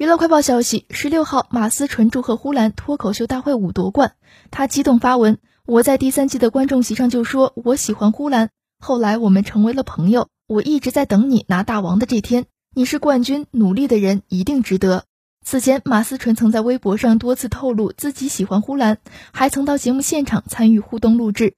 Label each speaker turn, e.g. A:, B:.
A: 娱乐快报消息：十六号，马思纯祝贺呼兰脱口秀大会五夺冠，他激动发文：“我在第三季的观众席上就说我喜欢呼兰，后来我们成为了朋友。我一直在等你拿大王的这天，你是冠军，努力的人一定值得。”此前，马思纯曾在微博上多次透露自己喜欢呼兰，还曾到节目现场参与互动录制。